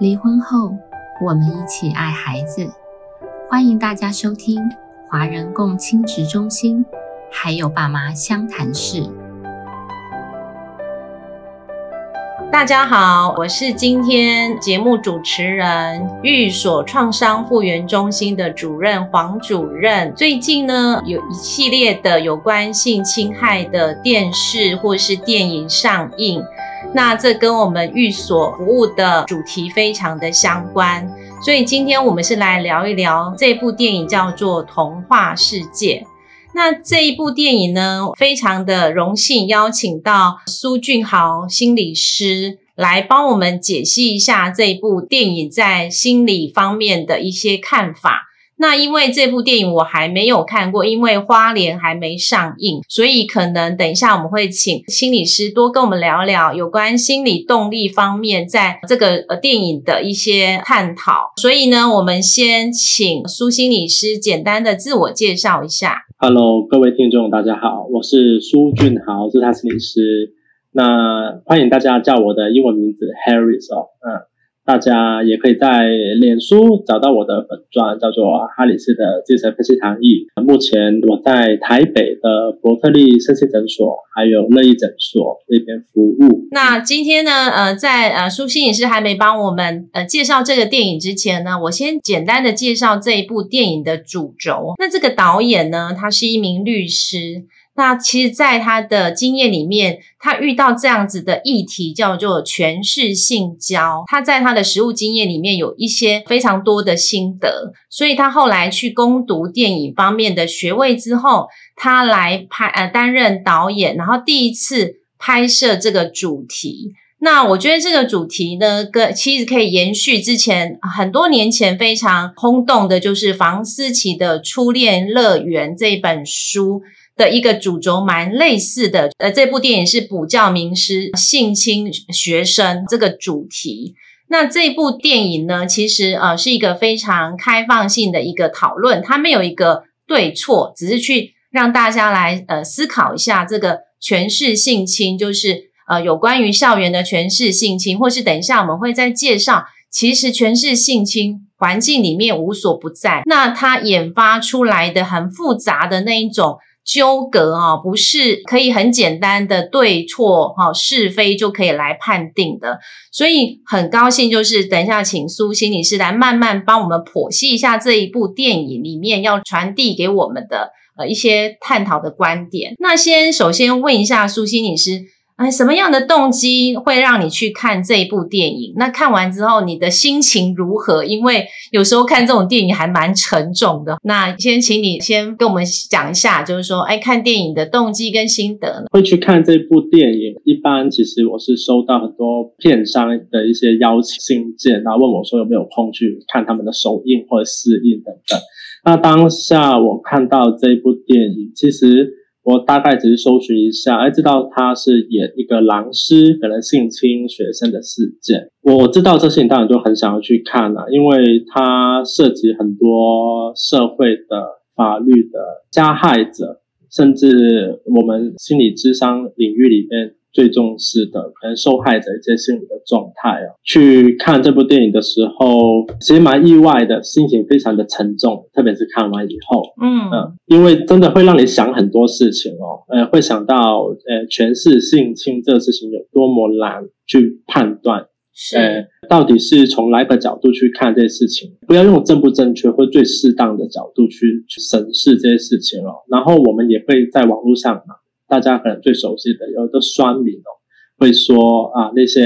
离婚后，我们一起爱孩子。欢迎大家收听华人共亲职中心，还有爸妈相谈室。大家好，我是今天节目主持人寓所创伤复原中心的主任黄主任。最近呢，有一系列的有关性侵害的电视或是电影上映。那这跟我们寓所服务的主题非常的相关，所以今天我们是来聊一聊这部电影，叫做《童话世界》。那这一部电影呢，非常的荣幸邀请到苏俊豪心理师来帮我们解析一下这一部电影在心理方面的一些看法。那因为这部电影我还没有看过，因为花莲还没上映，所以可能等一下我们会请心理师多跟我们聊聊有关心理动力方面在这个呃电影的一些探讨。所以呢，我们先请苏心理师简单的自我介绍一下。Hello，各位听众，大家好，我是苏俊豪，是他心理师。那欢迎大家叫我的英文名字 Harris 哦，嗯。大家也可以在脸书找到我的本专，叫做哈里斯的精神分析堂译。目前我在台北的伯特利身心诊所，还有乐意诊所那边服务。那今天呢，呃，在呃舒心影师还没帮我们呃介绍这个电影之前呢，我先简单的介绍这一部电影的主轴。那这个导演呢，他是一名律师。那其实，在他的经验里面，他遇到这样子的议题叫做全市性交。他在他的实务经验里面有一些非常多的心得，所以他后来去攻读电影方面的学位之后，他来拍呃担任导演，然后第一次拍摄这个主题。那我觉得这个主题呢，跟其实可以延续之前很多年前非常轰动的，就是房思琪的《初恋乐园》这本书。的一个主轴蛮类似的，呃，这部电影是补教名师性侵学生这个主题。那这部电影呢，其实呃是一个非常开放性的一个讨论，它没有一个对错，只是去让大家来呃思考一下这个权势性侵，就是呃有关于校园的权势性侵，或是等一下我们会再介绍，其实权势性侵环境里面无所不在，那它引发出来的很复杂的那一种。纠葛啊，不是可以很简单的对错哈是非就可以来判定的，所以很高兴就是等一下请苏心女士来慢慢帮我们剖析一下这一部电影里面要传递给我们的呃一些探讨的观点。那先首先问一下苏心女士。哎，什么样的动机会让你去看这一部电影？那看完之后，你的心情如何？因为有时候看这种电影还蛮沉重的。那先请你先跟我们讲一下，就是说，哎，看电影的动机跟心得呢？会去看这部电影，一般其实我是收到很多片商的一些邀请信件，然后问我说有没有空去看他们的首映或者试映等等。那当下我看到这部电影，其实。我大概只是搜寻一下，哎，知道他是演一个狼师，可能性侵学生的事件。我知道这事情，当然就很想要去看了，因为它涉及很多社会的、法律的加害者，甚至我们心理智商领域里面。最重视的可能受害者一些心理的状态啊，去看这部电影的时候，其实蛮意外的，心情非常的沉重，特别是看完以后，嗯。嗯，因为真的会让你想很多事情哦，呃，会想到呃，全是性侵这个事情有多么难去判断，呃，到底是从哪个角度去看这些事情，不要用正不正确或最适当的角度去去审视这些事情哦，然后我们也会在网络上嘛。大家可能最熟悉的有一个酸民哦，会说啊那些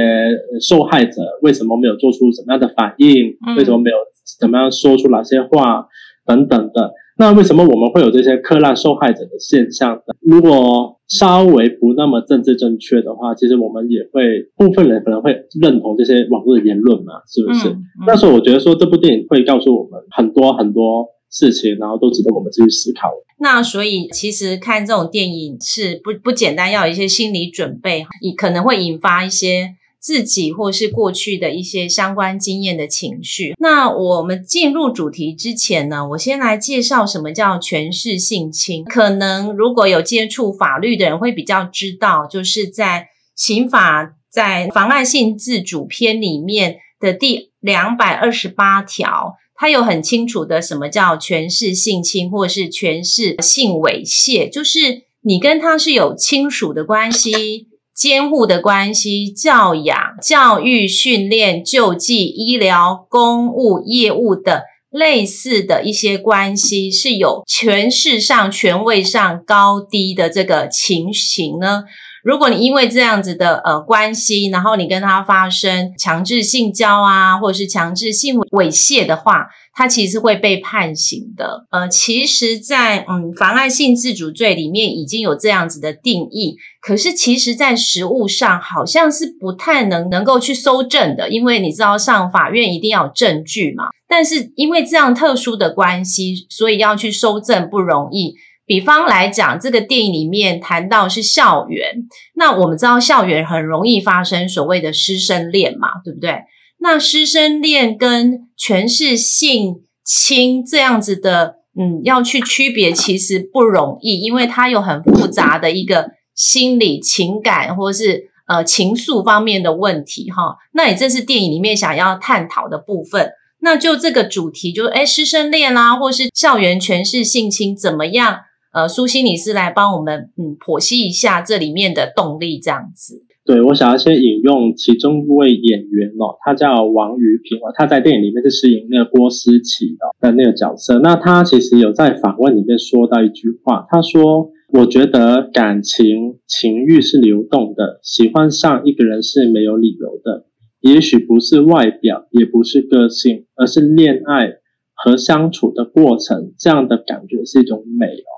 受害者为什么没有做出什么样的反应？为什么没有怎么样说出哪些话等等的？那为什么我们会有这些克难受害者的现象？如果稍微不那么政治正确的话，其实我们也会部分人可能会认同这些网络的言论嘛，是不是？那时候我觉得说这部电影会告诉我们很多很多。事情，然后都值得我们继续思考。那所以，其实看这种电影是不不简单，要有一些心理准备，你可能会引发一些自己或是过去的一些相关经验的情绪。那我们进入主题之前呢，我先来介绍什么叫权势性侵。可能如果有接触法律的人会比较知道，就是在刑法在妨碍性自主篇里面的第两百二十八条，他有很清楚的什么叫权势性侵，或是权势性猥亵，就是你跟他是有亲属的关系、监护的关系、教养、教育、训练、救济、医疗、公务、业务的。类似的一些关系是有权势上、权位上高低的这个情形呢。如果你因为这样子的呃关系，然后你跟他发生强制性交啊，或者是强制性猥亵的话，他其实会被判刑的。呃，其实，在嗯妨碍性自主罪里面已经有这样子的定义，可是其实在实务上好像是不太能能够去搜证的，因为你知道上法院一定要有证据嘛。但是因为这样特殊的关系，所以要去收证不容易。比方来讲，这个电影里面谈到是校园，那我们知道校园很容易发生所谓的师生恋嘛，对不对？那师生恋跟权势性侵这样子的，嗯，要去区别其实不容易，因为它有很复杂的一个心理情感或是呃情愫方面的问题哈。那也这是电影里面想要探讨的部分。那就这个主题，就是哎师生恋啦，或是校园权势性侵怎么样？呃，苏心理师来帮我们嗯剖析一下这里面的动力，这样子。对，我想要先引用其中一位演员哦，他叫王瑜平哦，他在电影里面是饰演那个郭思琪的的那个角色。那他其实有在访问里面说到一句话，他说：“我觉得感情情欲是流动的，喜欢上一个人是没有理由的，也许不是外表，也不是个性，而是恋爱和相处的过程，这样的感觉是一种美哦。”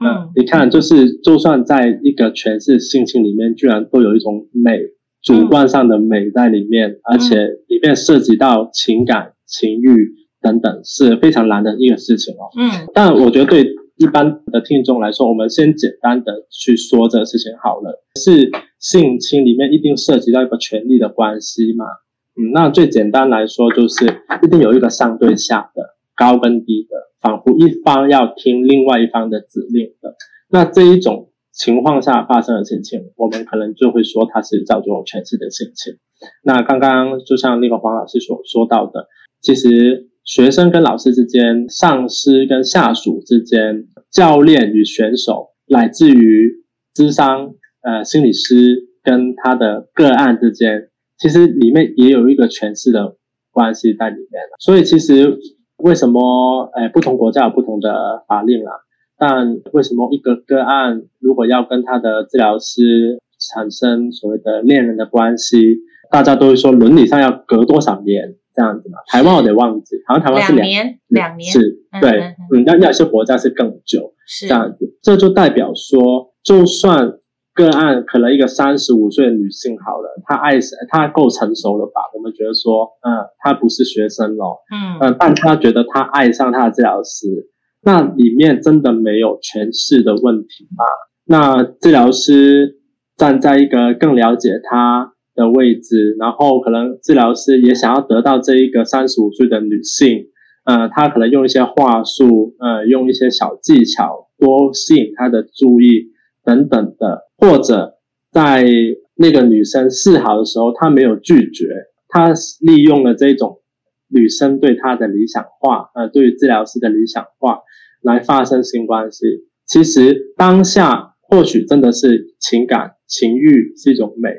嗯，你看，就是就算在一个全是性情里面，居然都有一种美，主观上的美在里面，而且里面涉及到情感、情欲等等，是非常难的一个事情哦。嗯，但我觉得对一般的听众来说，我们先简单的去说这个事情好了。是性侵里面一定涉及到一个权利的关系嘛？嗯，那最简单来说，就是一定有一个上对下的高跟低的。仿佛一方要听另外一方的指令的，那这一种情况下发生的事情，我们可能就会说它是叫做权势的事情。那刚刚就像那个黄老师所说到的，其实学生跟老师之间、上司跟下属之间、教练与选手，乃至于智商呃心理师跟他的个案之间，其实里面也有一个权势的关系在里面所以其实。为什么？诶，不同国家有不同的法令啊。但为什么一个个案如果要跟他的治疗师产生所谓的恋人的关系，大家都会说伦理上要隔多少年这样子嘛？台湾我得忘记，好像台湾是两年，两年是，对，嗯，那有些国家是更久，是这样子。这就代表说，就算。个案可能一个三十五岁的女性好了，她爱她够成熟了吧？我们觉得说，嗯，她不是学生咯，嗯嗯，但她觉得她爱上她的治疗师，那里面真的没有权势的问题吗？那治疗师站在一个更了解她的位置，然后可能治疗师也想要得到这一个三十五岁的女性，呃，他可能用一些话术，呃，用一些小技巧，多吸引她的注意等等的。或者在那个女生示好的时候，他没有拒绝，他利用了这种女生对他的理想化，呃，对于治疗师的理想化来发生性关系。其实当下或许真的是情感情欲是一种美，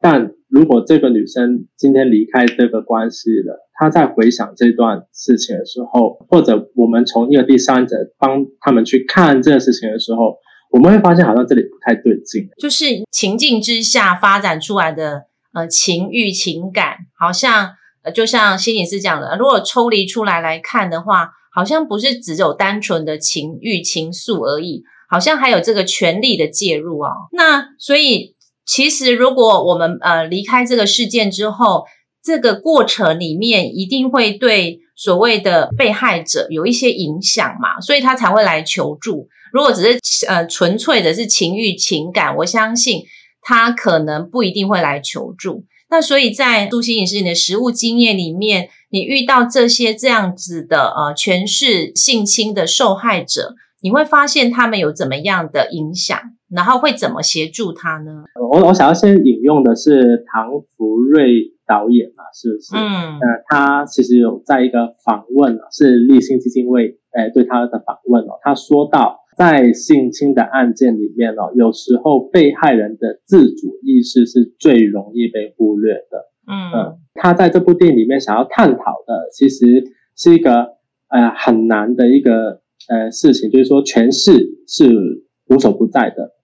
但如果这个女生今天离开这个关系了，她在回想这段事情的时候，或者我们从一个第三者帮他们去看这个事情的时候。我们会发现，好像这里不太对劲，就是情境之下发展出来的呃情欲情感，好像呃就像心理师讲的，如果抽离出来来看的话，好像不是只有单纯的情欲情愫而已，好像还有这个权力的介入啊。那所以其实如果我们呃离开这个事件之后，这个过程里面一定会对所谓的被害者有一些影响嘛，所以他才会来求助。如果只是呃纯粹的是情欲情感，我相信他可能不一定会来求助。那所以在苏心影视你的实务经验里面，你遇到这些这样子的呃权势性侵的受害者，你会发现他们有怎么样的影响？然后会怎么协助他呢？我我想要先引用的是唐福瑞导演嘛，是不是？嗯呃，他其实有在一个访问啊，是立信基金会诶对他的访问哦，他说到在性侵的案件里面哦，有时候被害人的自主意识是最容易被忽略的。嗯嗯，他在这部电影里面想要探讨的，其实是一个呃很难的一个呃事情，就是说权势是无所不在的。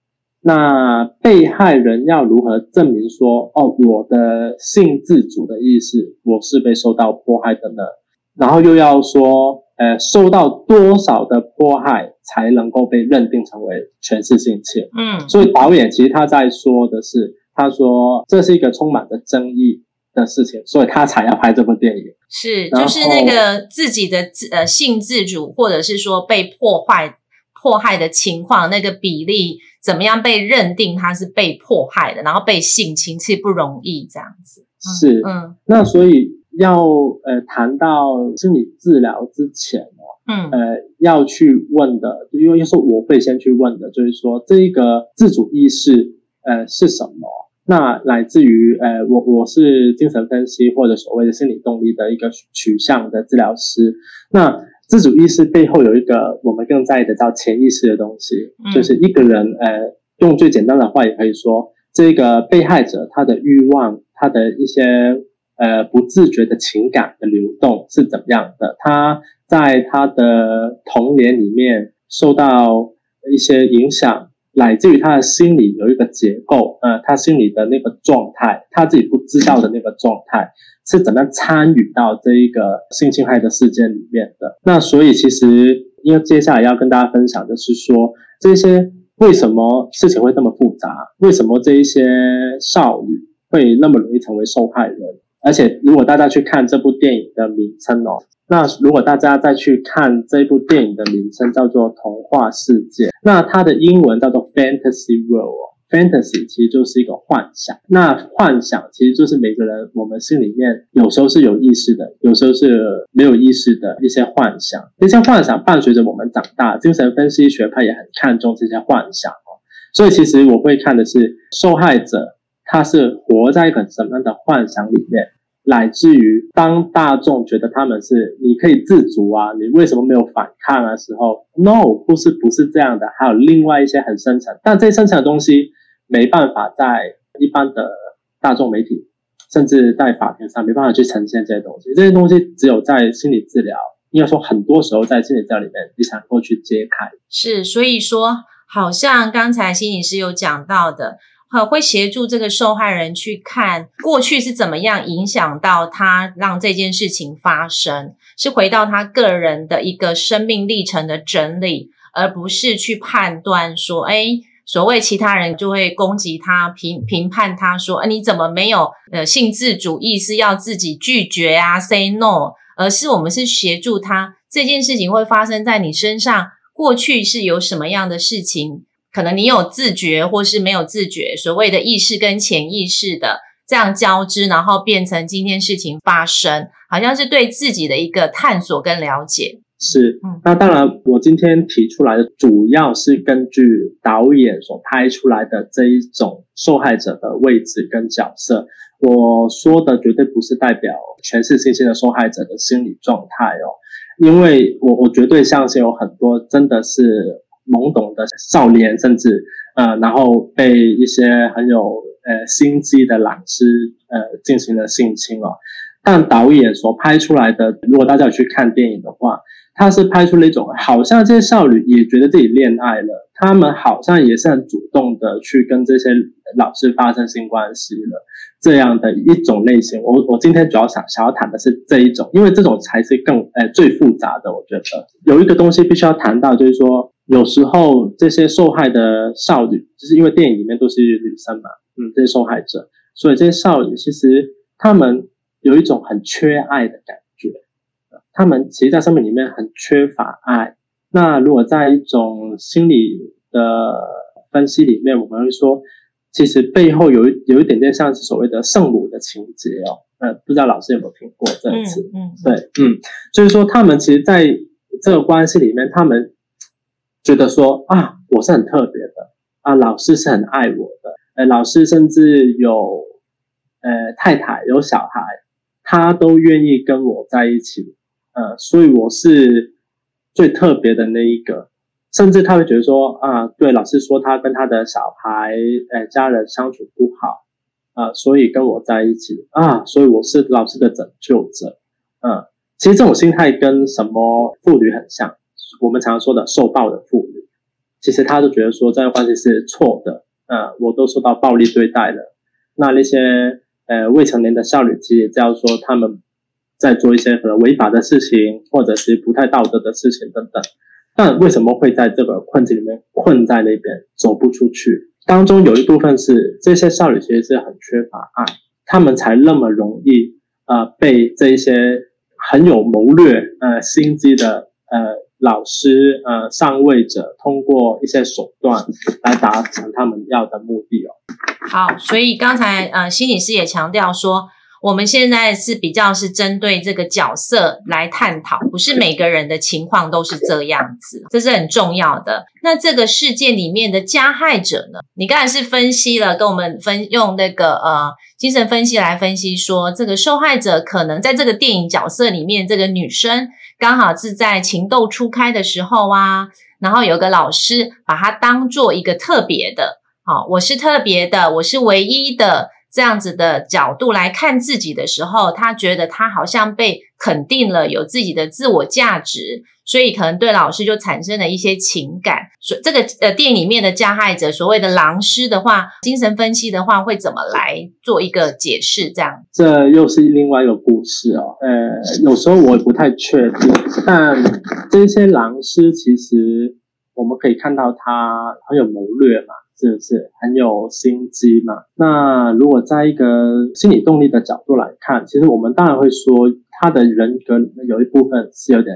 那被害人要如何证明说，哦，我的性自主的意识，我是被受到迫害的呢？然后又要说，呃，受到多少的迫害才能够被认定成为权势性侵？嗯所以导演其实他在说的是，他说这是一个充满着争议的事情，所以他才要拍这部电影。是，就是那个自己的自呃性自主，或者是说被破坏迫害的情况，那个比例怎么样被认定他是被迫害的，然后被性侵，其实不容易这样子。是，嗯那所以要呃谈到心理治疗之前哦，嗯呃要去问的，因为是我会先去问的，就是说这一个自主意识呃是什么？那来自于呃我我是精神分析或者所谓的心理动力的一个取向的治疗师，那自主意识背后有一个我们更在意的叫潜意识的东西，嗯就是一个人呃用最简单的话也可以说，这个被害者他的欲望，他的一些呃不自觉的情感的流动是怎么样的？他在他的童年里面受到一些影响，乃至于他的心理有一个结构，呃，他心里的那个状态，他自己不知道的那个状态是怎么样参与到这一个性侵害的事件里面的。那所以其实，因为接下来要跟大家分享的是说，这些为什么事情会那么复杂？为什么这一些少女会那么容易成为受害人？而且，如果大家去看这部电影的名称哦，那如果大家再去看这部电影的名称叫做《童话世界》，那它的英文叫做 Fantasy World 哦。Fantasy 其实就是一个幻想，那幻想其实就是每个人我们心里面有时候是有意识的，有时候是没有意识的一些幻想。这些幻想伴随着我们长大，精神分析学派也很看重这些幻想哦。所以其实我会看的是受害者他是活在一个什么样的幻想里面，乃至于当大众觉得他们是你可以自足啊，你为什么没有反抗啊时候，no 不是不是这样的，还有另外一些很深层，但这深层的东西没办法在一般的大众媒体，甚至在法庭上没办法去呈现这些东西，这些东西只有在心理治疗，应该说很多时候在心理治疗里面你才能够去揭开。是，所以说，好像刚才心理师有讲到的，呃，会协助这个受害人去看过去是怎么样影响到他，让这件事情发生，是回到他个人的一个生命历程的整理，而不是去判断说，哎。所谓其他人就会攻击他、评评判他说：“哎，你怎么没有呃性自主意识，要自己拒绝啊，say no？” 而是我们是协助他这件事情会发生在你身上，过去是有什么样的事情，可能你有自觉或是没有自觉，所谓的意识跟潜意识的这样交织，然后变成今天事情发生，好像是对自己的一个探索跟了解。是嗯，那当然，我今天提出来的主要是根据导演所拍出来的这一种受害者的位置跟角色。我说的绝对不是代表全是性侵的受害者的心理状态哦，因为我我绝对相信有很多真的是懵懂的少年，甚至呃，然后被一些很有呃心机的老师呃进行了性侵哦。但导演所拍出来的，如果大家有去看电影的话，他是拍出了一种好像这些少女也觉得自己恋爱了，他们好像也是很主动的去跟这些老师发生性关系了，这样的一种类型。我我今天主要想想要谈的是这一种，因为这种才是更呃最复杂的。我觉得有一个东西必须要谈到，就是说有时候这些受害的少女，就是因为电影里面都是女生嘛，嗯，这些受害者，所以这些少女其实她们有一种很缺爱的感觉。他们其实，在生命里面很缺乏爱。那如果在一种心理的分析里面，我们会说，其实背后有有一点点像是所谓的圣母的情节哦。呃，不知道老师有没有听过这嗯一次？嗯，对，嗯，就是说他们其实在这个关系里面，他们觉得说啊，我是很特别的啊，老师是很爱我的，呃，老师甚至有呃太太有小孩，他都愿意跟我在一起，呃，所以我是最特别的那一个。甚至他会觉得说啊，对，老师说他跟他的小孩、呃家人相处不好，啊，所以跟我在一起啊，所以我是老师的拯救者，嗯，其实这种心态跟什么妇女很像，我们常说的受暴的妇女，其实他都觉得说这段关系是错的，嗯，我都受到暴力对待了，那那些呃未成年的少女，其实也叫说他们在做一些可能违法的事情，或者是不太道德的事情等等。但为什么会在这个困境里面困在那边走不出去？当中有一部分是这些少女其实是很缺乏爱，他们才那么容易呃被这一些很有谋略呃心机的呃老师呃上位者通过一些手段来达成他们要的目的哦。好，所以刚才呃心理师也强调说。我们现在是比较是针对这个角色来探讨，不是每个人的情况都是这样子，这是很重要的。那这个事件里面的加害者呢？你刚才是分析了，跟我们分用那个呃精神分析来分析，说这个受害者可能在这个电影角色里面，这个女生刚好是在情窦初开的时候啊，然后有个老师把她当做一个特别的，好，我是特别的，我是唯一的。这样子的角度来看自己的时候，他觉得他好像被肯定了，有自己的自我价值，所以可能对老师就产生了一些情感。所这个呃电影里面的加害者，所谓的狼师的话，精神分析的话会怎么来做一个解释？这样，这又是另外一个故事哦。呃，有时候我也不太确定，但这些狼师其实我们可以看到他很有谋略嘛。是不是很有心机嘛？那如果在一个心理动力的角度来看，其实我们当然会说他的人格有一部分是有点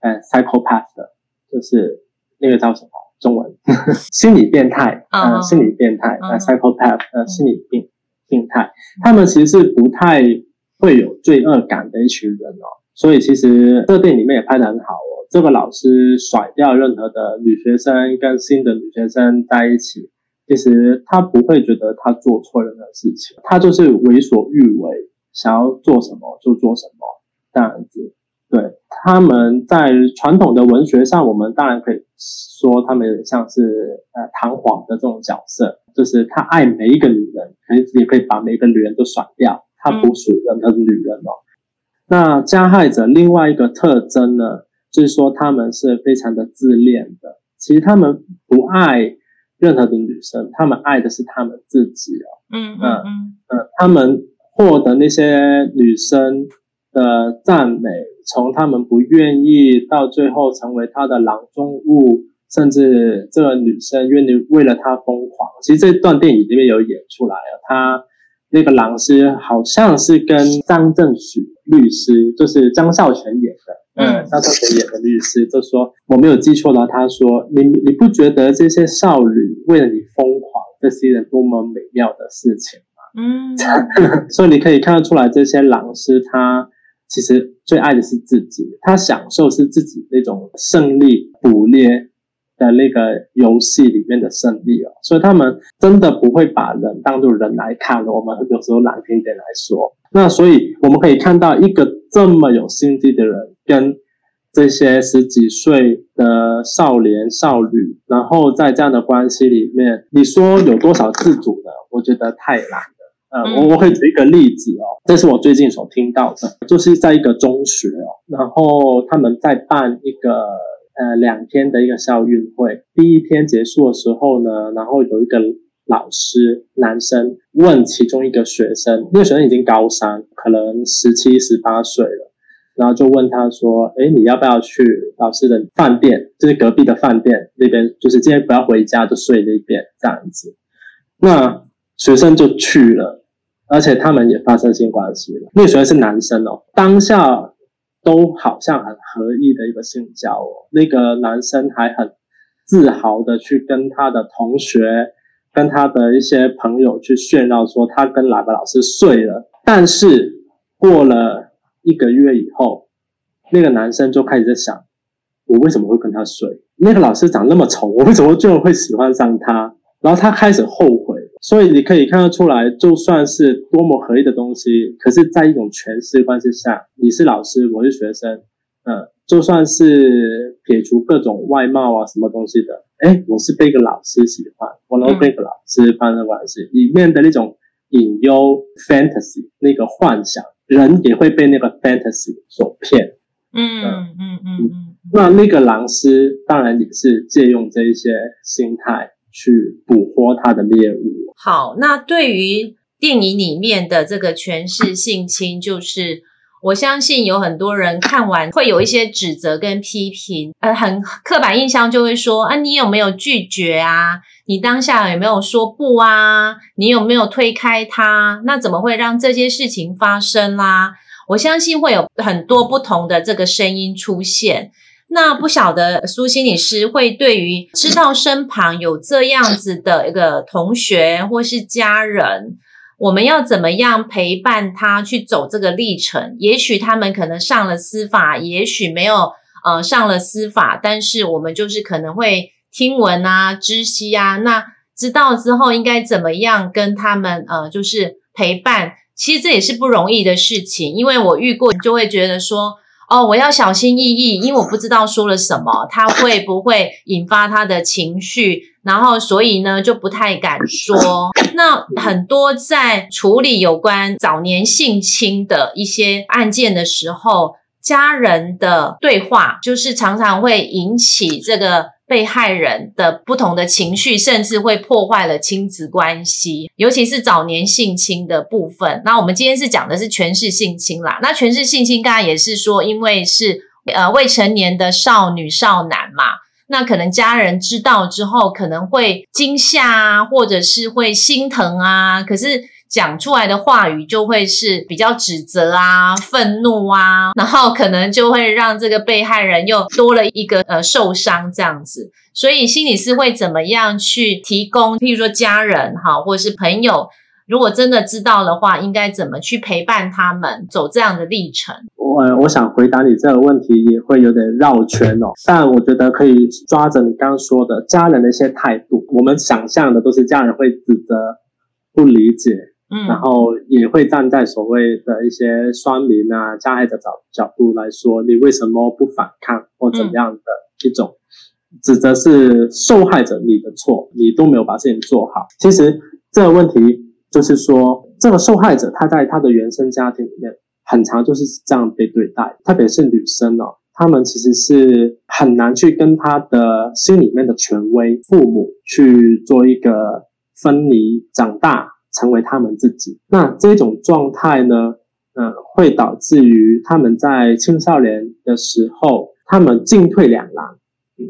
呃 psychopath 的，就是那个叫什么中文 心理变态呃心理变态呃 psychopath 呃心理病病态，他们其实是不太会有罪恶感的一群人哦。所以其实这个电影里面也拍得很好哦。这个老师甩掉任何的女学生，跟新的女学生在一起。其实他不会觉得他做错任何事情，他就是为所欲为，想要做什么就做什么这样子。对，他们在传统的文学上，我们当然可以说他们像是呃弹簧的这种角色，就是他爱每一个女人，可以也可以把每一个女人都甩掉，他不属于任何女人哦。那加害者另外一个特征呢，就是说他们是非常的自恋的，其实他们不爱。任何的女生，她们爱的是她们自己哦。嗯嗯嗯嗯，她们获得那些女生的赞美，从她们不愿意到最后成为她的囊中物，甚至这个女生愿意为了他疯狂。其实这段电影里面有演出来了，他那个狼师好像是跟张正许律师，就是张孝全演的。嗯，张孝全演的律师就说：“我没有记错的话，他说你你不觉得这些少女为了你疯狂，这是一件多么美妙的事情吗？”嗯，所以你可以看得出来，这些狼师他其实最爱的是自己，他享受是自己那种胜利捕猎的那个游戏里面的胜利哦，所以他们真的不会把人当做人来看的。我们有时候难听点来说。那所以我们可以看到一个这么有心机的人，跟这些十几岁的少年少女，然后在这样的关系里面，你说有多少自主呢？我觉得太难了。呃，我我会举一个例子哦，这是我最近所听到的，就是在一个中学哦，然后他们在办一个呃两天的一个校运会，第一天结束的时候呢，然后有一个。老师，男生问其中一个学生，那个学生已经高三，可能十七、十八岁了，然后就问他说：“哎，你要不要去老师的饭店？就是隔壁的饭店那边，就是今天不要回家，就睡那边这样子。”那学生就去了，而且他们也发生性关系了。那个学生是男生哦，当下都好像很合意的一个性交哦。那个男生还很自豪的去跟他的同学。跟他的一些朋友去炫耀说他跟哪个老师睡了，但是过了一个月以后，那个男生就开始在想，我为什么会跟他睡？那个老师长那么丑，我为什么就会喜欢上他？然后他开始后悔。所以你可以看得出来，就算是多么合意的东西，可是在一种权势关系下，你是老师，我是学生，嗯，就算是撇除各种外貌啊什么东西的，哎，我是被一个老师喜欢，我能被一个老师发生关系，里面的那种隐忧 fantasy 那个幻想，人也会被那个 fantasy 所骗。嗯嗯嗯嗯，那那个狼师当然也是借用这一些心态。去捕获他的猎物。好，那对于电影里面的这个权势性侵，就是我相信有很多人看完会有一些指责跟批评，呃，很刻板印象就会说啊，你有没有拒绝啊？你当下有没有说不啊？你有没有推开他？那怎么会让这些事情发生啦？我相信会有很多不同的这个声音出现。那不晓得苏心理师会对于知道身旁有这样子的一个同学或是家人，我们要怎么样陪伴他去走这个历程？也许他们可能上了司法，也许没有呃上了司法，但是我们就是可能会听闻啊、知悉啊。那知道之后应该怎么样跟他们呃就是陪伴？其实这也是不容易的事情，因为我遇过就会觉得说。哦，我要小心翼翼，因为我不知道说了什么，他会不会引发他的情绪，然后所以呢就不太敢说。那很多在处理有关早年性侵的一些案件的时候，家人的对话就是常常会引起这个。被害人的不同的情绪，甚至会破坏了亲子关系，尤其是早年性侵的部分。那我们今天是讲的是权势性侵啦。那权势性侵，刚才也是说，因为是呃未成年的少女少男嘛，那可能家人知道之后，可能会惊吓啊，或者是会心疼啊。可是。讲出来的话语就会是比较指责啊、愤怒啊，然后可能就会让这个被害人又多了一个呃受伤这样子。所以心理师会怎么样去提供？譬如说家人哈，或者是朋友，如果真的知道的话，应该怎么去陪伴他们走这样的历程？我我想回答你这个问题也会有点绕圈哦，但我觉得可以抓着你刚刚说的家人的一些态度。我们想象的都是家人会指责、不理解。嗯然后也会站在所谓的一些双民啊加害者角角度来说，你为什么不反抗或怎样的一种指责是受害者你的错，你都没有把事情做好。其实这个问题就是说，这个受害者他在他的原生家庭里面，很长就是这样被对待，特别是女生哦，她们其实是很难去跟她的心里面的权威父母去做一个分离长大。成为他们自己，那这种状态呢，嗯，会导致于他们在青少年的时候，他们进退两难。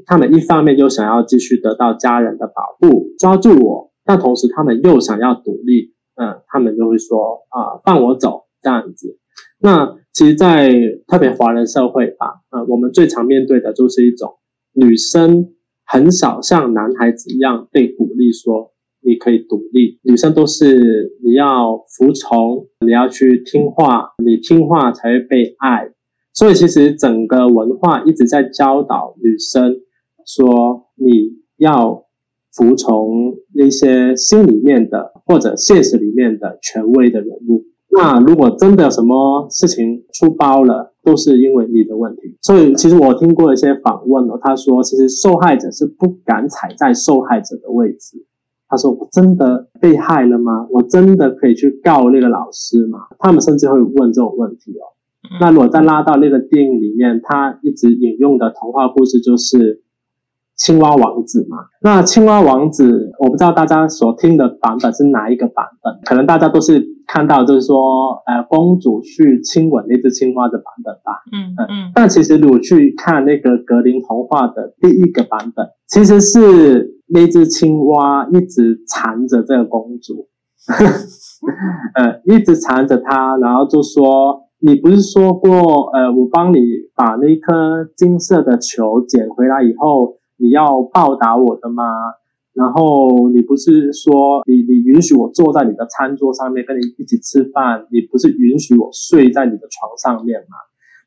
他们一方面又想要继续得到家人的保护，抓住我，但同时他们又想要独立，嗯，他们就会说啊，放我走这样子。那其实，在特别华人社会吧，嗯，我们最常面对的就是一种女生很少像男孩子一样被鼓励说。你可以独立，女生都是你要服从，你要去听话，你听话才会被爱。所以其实整个文化一直在教导女生说，你要服从那些心里面的或者现实里面的权威的人物。那如果真的什么事情出包了，都是因为你的问题。所以其实我听过一些访问哦，他说其实受害者是不敢踩在受害者的位置。他说：“我真的被害了吗？我真的可以去告那个老师吗？”他们甚至会问这种问题哦。那如果再拉到那个电影里面，他一直引用的童话故事就是青蛙王子嘛。那青蛙王子，我不知道大家所听的版本是哪一个版本，可能大家都是。看到就是说，呃，公主去亲吻那只青蛙的版本吧。嗯嗯。但其实如果去看那个格林童话的第一个版本，其实是那只青蛙一直缠着这个公主，呃，一直缠着她，然后就说：“你不是说过，呃，我帮你把那颗金色的球捡回来以后，你要报答我的吗？”然后你不是说你你允许我坐在你的餐桌上面跟你一起吃饭，你不是允许我睡在你的床上面吗？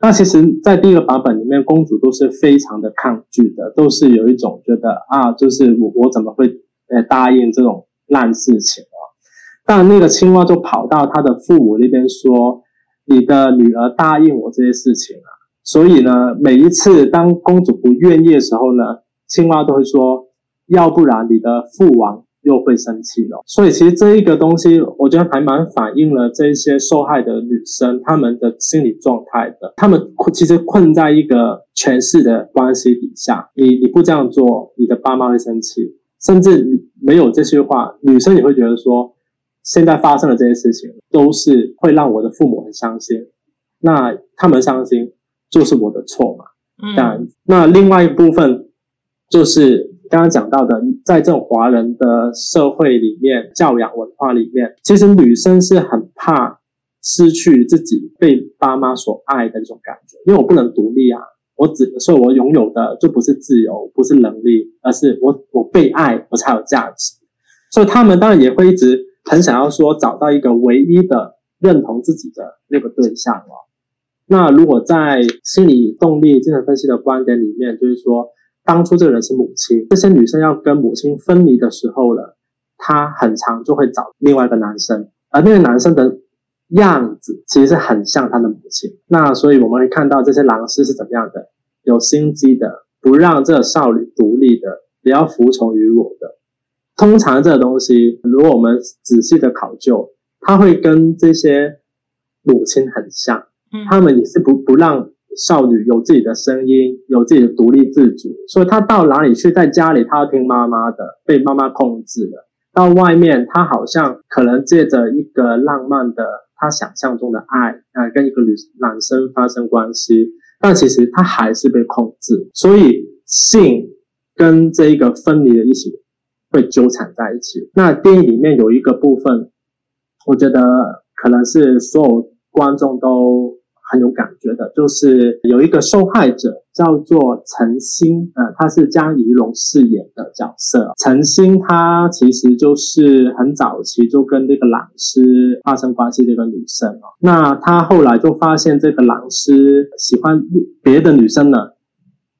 那其实，在第一个版本里面，公主都是非常的抗拒的，都是有一种觉得啊，就是我我怎么会呃答应这种烂事情哦。但那个青蛙就跑到他的父母那边说：“你的女儿答应我这些事情啊。”所以呢，每一次当公主不愿意的时候呢，青蛙都会说：“要不然你的父王。”又会生气了，所以其实这一个东西，我觉得还蛮反映了这些受害的女生她们的心理状态的。她们困，其实困在一个权势的关系底下。你你不这样做，你的爸妈会生气，甚至没有这些话，女生也会觉得说，现在发生的这些事情都是会让我的父母很伤心。那他们伤心就是我的错嘛？嗯，那另外一部分就是。刚刚讲到的，在这种华人的社会里面，教养文化里面，其实女生是很怕失去自己被爸妈所爱的那种感觉，因为我不能独立啊，我只所以，我拥有的就不是自由，不是能力，而是我我被爱，我才有价值。所以他们当然也会一直很想要说找到一个唯一的认同自己的那个对象哦。那如果在心理动力精神分析的观点里面，就是说。当初这个人是母亲，这些女生要跟母亲分离的时候了，她很长就会找另外一个男生，而那个男生的样子其实是很像她的母亲。那所以我们会看到这些狼师是怎么样的，有心机的，不让这个少女独立的，不要服从于我的。通常这个东西，如果我们仔细的考究，他会跟这些母亲很像，他们也是不不让。少女有自己的声音，有自己的独立自主，所以她到哪里去，在家里她要听妈妈的，被妈妈控制了。到外面，她好像可能借着一个浪漫的她想象中的爱，啊，跟一个女男生发生关系，但其实她还是被控制。所以性跟这一个分离的一起会纠缠在一起。那电影里面有一个部分，我觉得可能是所有观众都。很有感觉的，就是有一个受害者叫做陈星，呃，他是江宜龙饰演的角色。陈星他其实就是很早期就跟这个老师发生关系的一个女生哦。那他后来就发现这个老师喜欢别的女生了，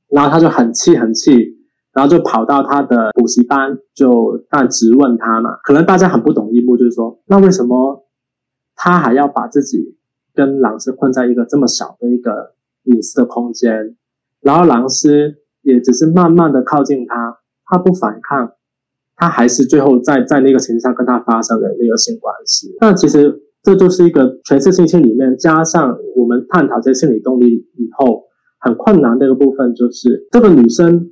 然后他就很气很气，然后就跑到他的补习班，就但质问他嘛。可能大家很不懂一幕，就是说，那为什么他还要把自己？跟狼师困在一个这么小的一个隐私的空间，然后狼师也只是慢慢的靠近他，他不反抗，他还是最后在在那个情上跟他发生了那个性关系。那其实这就是一个全是性侵里面，加上我们探讨这些心理动力以后，很困难的一个部分就是这个女生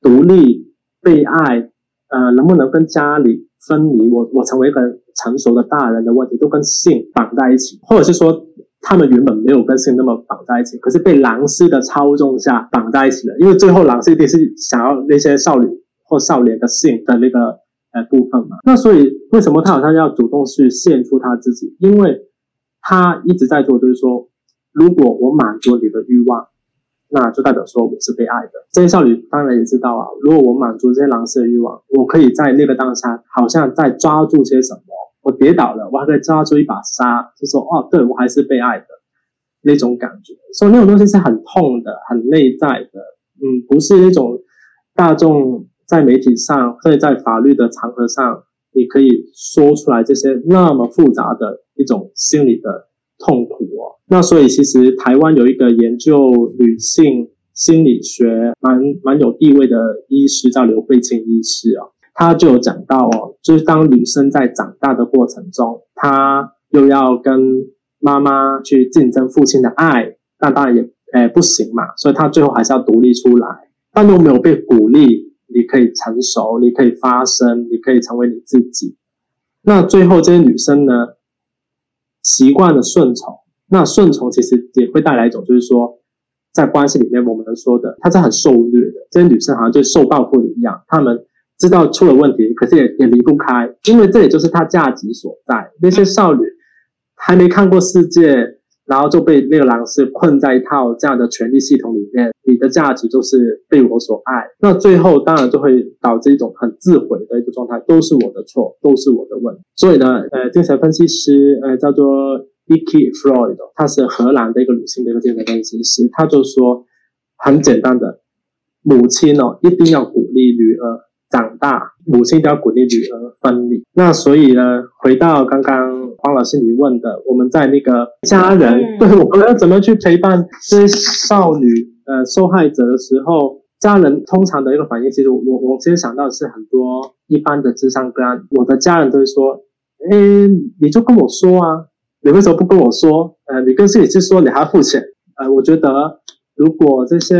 独立被爱，呃，能不能跟家里分离？我我成为一个成熟的大人的问题，都跟性绑在一起，或者是说。他们原本没有跟性那么绑在一起，可是被狼师的操纵下绑在一起了。因为最后狼师一定是想要那些少女或少年的性的那个呃部分嘛。那所以为什么他好像要主动去献出他自己？因为他一直在做，就是说，如果我满足你的欲望，那就代表说我是被爱的。这些少女当然也知道啊，如果我满足这些狼师的欲望，我可以在那个当下好像在抓住些什么。我跌倒了，我还可以抓住一把沙，就说哦，对我还是被爱的那种感觉。所以那种东西是很痛的，很内在的，嗯，不是那种大众在媒体上或者在法律的场合上你可以说出来这些那么复杂的一种心理的痛苦哦。那所以其实台湾有一个研究女性心理学蛮蛮有地位的医师叫刘慧清医师哦。他就有讲到哦，就是当女生在长大的过程中，她又要跟妈妈去竞争父亲的爱，那当然也诶不行嘛，所以她最后还是要独立出来，但又没有被鼓励，你可以成熟，你可以发声，你可以成为你自己。那最后这些女生呢，习惯的顺从，那顺从其实也会带来一种，就是说，在关系里面我们能说的，她是很受虐的，这些女生好像就受报复的一样，她们。知道出了问题，可是也也离不开，因为这也就是她价值所在。那些少女还没看过世界，然后就被那个狼师困在一套这样的权力系统里面。你的价值就是被我所爱，那最后当然就会导致一种很自毁的一个状态，都是我的错，都是我的问题。所以呢，呃，精神分析师，呃，叫做 Vicky Freud，她是荷兰的一个女性的一个精神分析师，她就说很简单的，母亲哦，一定要鼓励女儿。长大，母亲都要鼓励女儿分离。那所以呢，回到刚刚黄老师你问的，我们在那个家人，对我们要怎么去陪伴这些少女呃受害者的时候，家人通常的一个反应，其实我我其实想到的是很多一般的智商个案，我的家人都会说，哎，你就跟我说啊，你为什么不跟我说？呃，你跟心理师说，你还要付钱。呃，我觉得。如果这些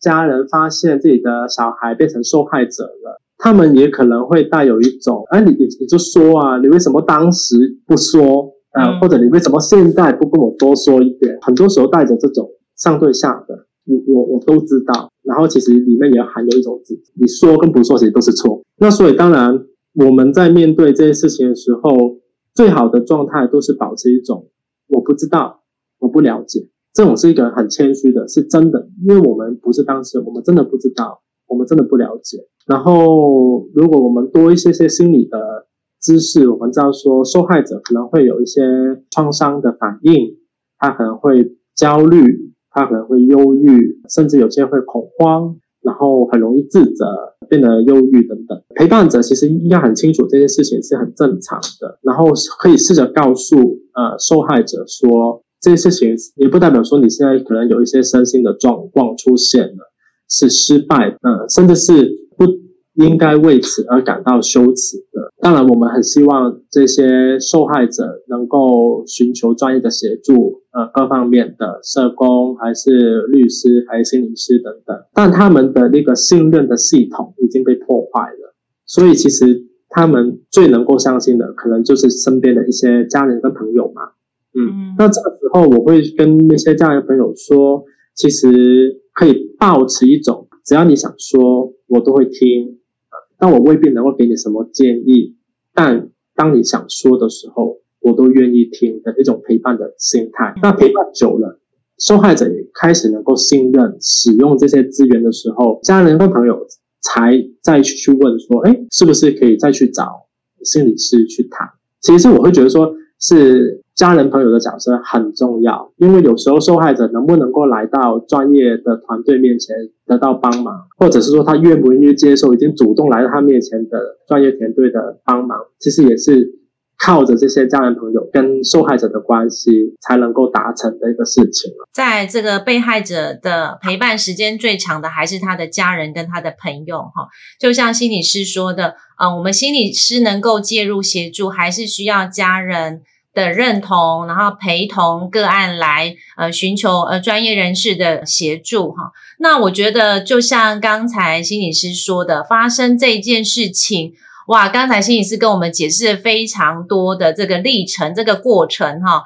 家人发现自己的小孩变成受害者了，他们也可能会带有一种，哎，你你你就说啊，你为什么当时不说？呃，或者你为什么现在不跟我多说一点？很多时候带着这种上对下的，我我我都知道。然后其实里面也含有一种你说跟不说其实都是错。那所以当然我们在面对这些事情的时候，最好的状态都是保持一种我不知道，我不了解。这种是一个很谦虚的，是真的，因为我们不是当事人，我们真的不知道，我们真的不了解。然后，如果我们多一些些心理的知识，我们知道说受害者可能会有一些创伤的反应，他可能会焦虑，他可能会忧郁，甚至有些会恐慌，然后很容易自责，变得忧郁等等。陪伴者其实应该很清楚这件事情是很正常的，然后可以试着告诉呃受害者说。这些事情也不代表说你现在可能有一些身心的状况出现了是失败，嗯，甚至是不应该为此而感到羞耻的。当然，我们很希望这些受害者能够寻求专业的协助，呃，各方面的社工还是律师还是心理师等等。但他们的那个信任的系统已经被破坏了，所以其实他们最能够相信的，可能就是身边的一些家人跟朋友嘛。嗯，那这个时候我会跟那些家人朋友说，其实可以保持一种，只要你想说，我都会听。但我未必能够给你什么建议，但当你想说的时候，我都愿意听的一种陪伴的心态。那陪伴久了，受害者也开始能够信任使用这些资源的时候，家人跟朋友才再去问说，哎，是不是可以再去找心理师去谈？其实我会觉得说。是家人朋友的角色很重要，因为有时候受害者能不能够来到专业的团队面前得到帮忙，或者是说他愿不愿意接受已经主动来到他面前的专业团队的帮忙，其实也是。靠着这些家人朋友跟受害者的关系，才能够达成的一个事情在这个被害者的陪伴时间最长的，还是他的家人跟他的朋友哈。就像心理师说的，呃，我们心理师能够介入协助，还是需要家人的认同，然后陪同个案来呃寻求呃专业人士的协助哈。那我觉得，就像刚才心理师说的，发生这件事情。哇，刚才心理师跟我们解释了非常多的这个历程，这个过程哈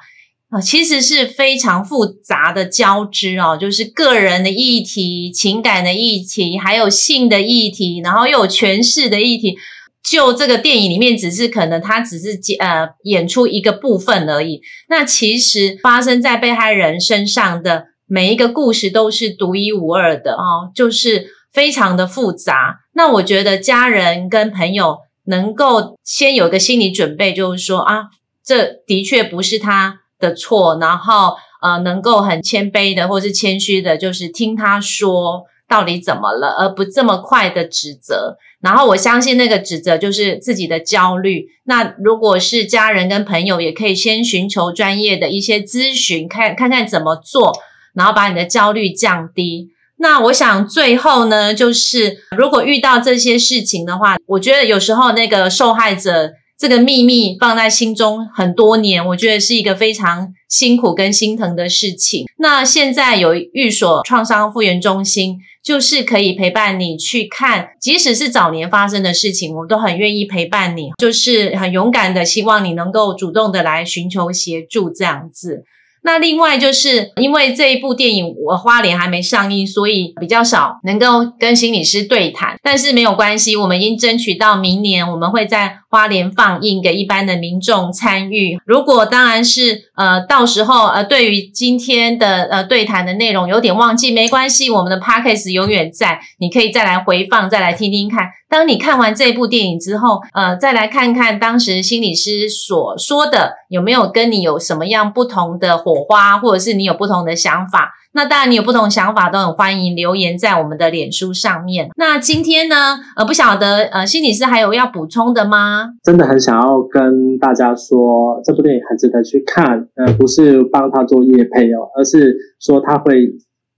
啊，其实是非常复杂的交织哦，就是个人的议题、情感的议题，还有性的议题，然后又有诠释的议题。就这个电影里面，只是可能他只是呃演出一个部分而已。那其实发生在被害人身上的每一个故事都是独一无二的哦，就是非常的复杂。那我觉得家人跟朋友。能够先有个心理准备，就是说啊，这的确不是他的错，然后呃，能够很谦卑的或是谦虚的，就是听他说到底怎么了，而不这么快的指责。然后我相信那个指责就是自己的焦虑。那如果是家人跟朋友，也可以先寻求专业的一些咨询，看看看怎么做，然后把你的焦虑降低。那我想最后呢，就是如果遇到这些事情的话，我觉得有时候那个受害者这个秘密放在心中很多年，我觉得是一个非常辛苦跟心疼的事情。那现在有寓所创伤复原中心，就是可以陪伴你去看，即使是早年发生的事情，我都很愿意陪伴你，就是很勇敢的，希望你能够主动的来寻求协助这样子。那另外就是因为这一部电影我花莲还没上映，所以比较少能够跟心理师对谈。但是没有关系，我们已经争取到明年我们会在花莲放映给一般的民众参与。如果当然是呃到时候呃对于今天的呃对谈的内容有点忘记，没关系，我们的 p a c k a g e 永远在，你可以再来回放，再来听听看。当你看完这部电影之后，呃，再来看看当时心理师所说的有没有跟你有什么样不同的。火花，或者是你有不同的想法。那当然，你有不同想法都很欢迎留言在我们的脸书上面。那今天呢，呃，不晓得呃，心理师还有要补充的吗？真的很想要跟大家说，这部电影很值得去看。呃，不是帮他做业配哦，而是说他会。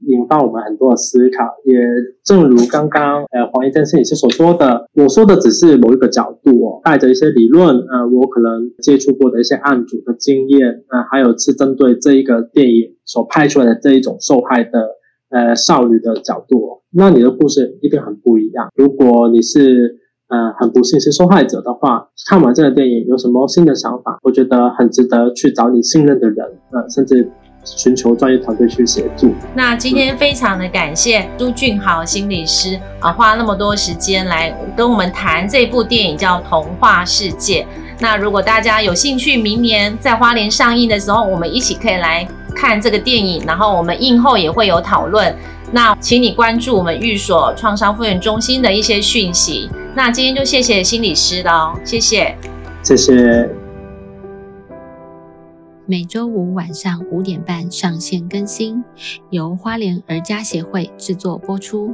引发我们很多的思考，也正如刚刚呃黄一珍心理师所说的，我说的只是某一个角度哦，带着一些理论，呃，我可能接触过的一些案主的经验，呃，还有是针对这一个电影所拍出来的这一种受害的呃少女的角度，那你的故事一定很不一样。如果你是呃很不幸是受害者的话，看完这个电影有什么新的想法？我觉得很值得去找你信任的人，呃，甚至。寻求专业团队去协助。那今天非常的感谢朱俊豪心理师啊，花那么多时间来跟我们谈这部电影叫《童话世界》。那如果大家有兴趣，明年在花莲上映的时候，我们一起可以来看这个电影，然后我们映后也会有讨论。那请你关注我们寓所创伤复原中心的一些讯息。那今天就谢谢心理师了，谢谢，谢谢。每周五晚上五点半上线更新，由花莲儿家协会制作播出。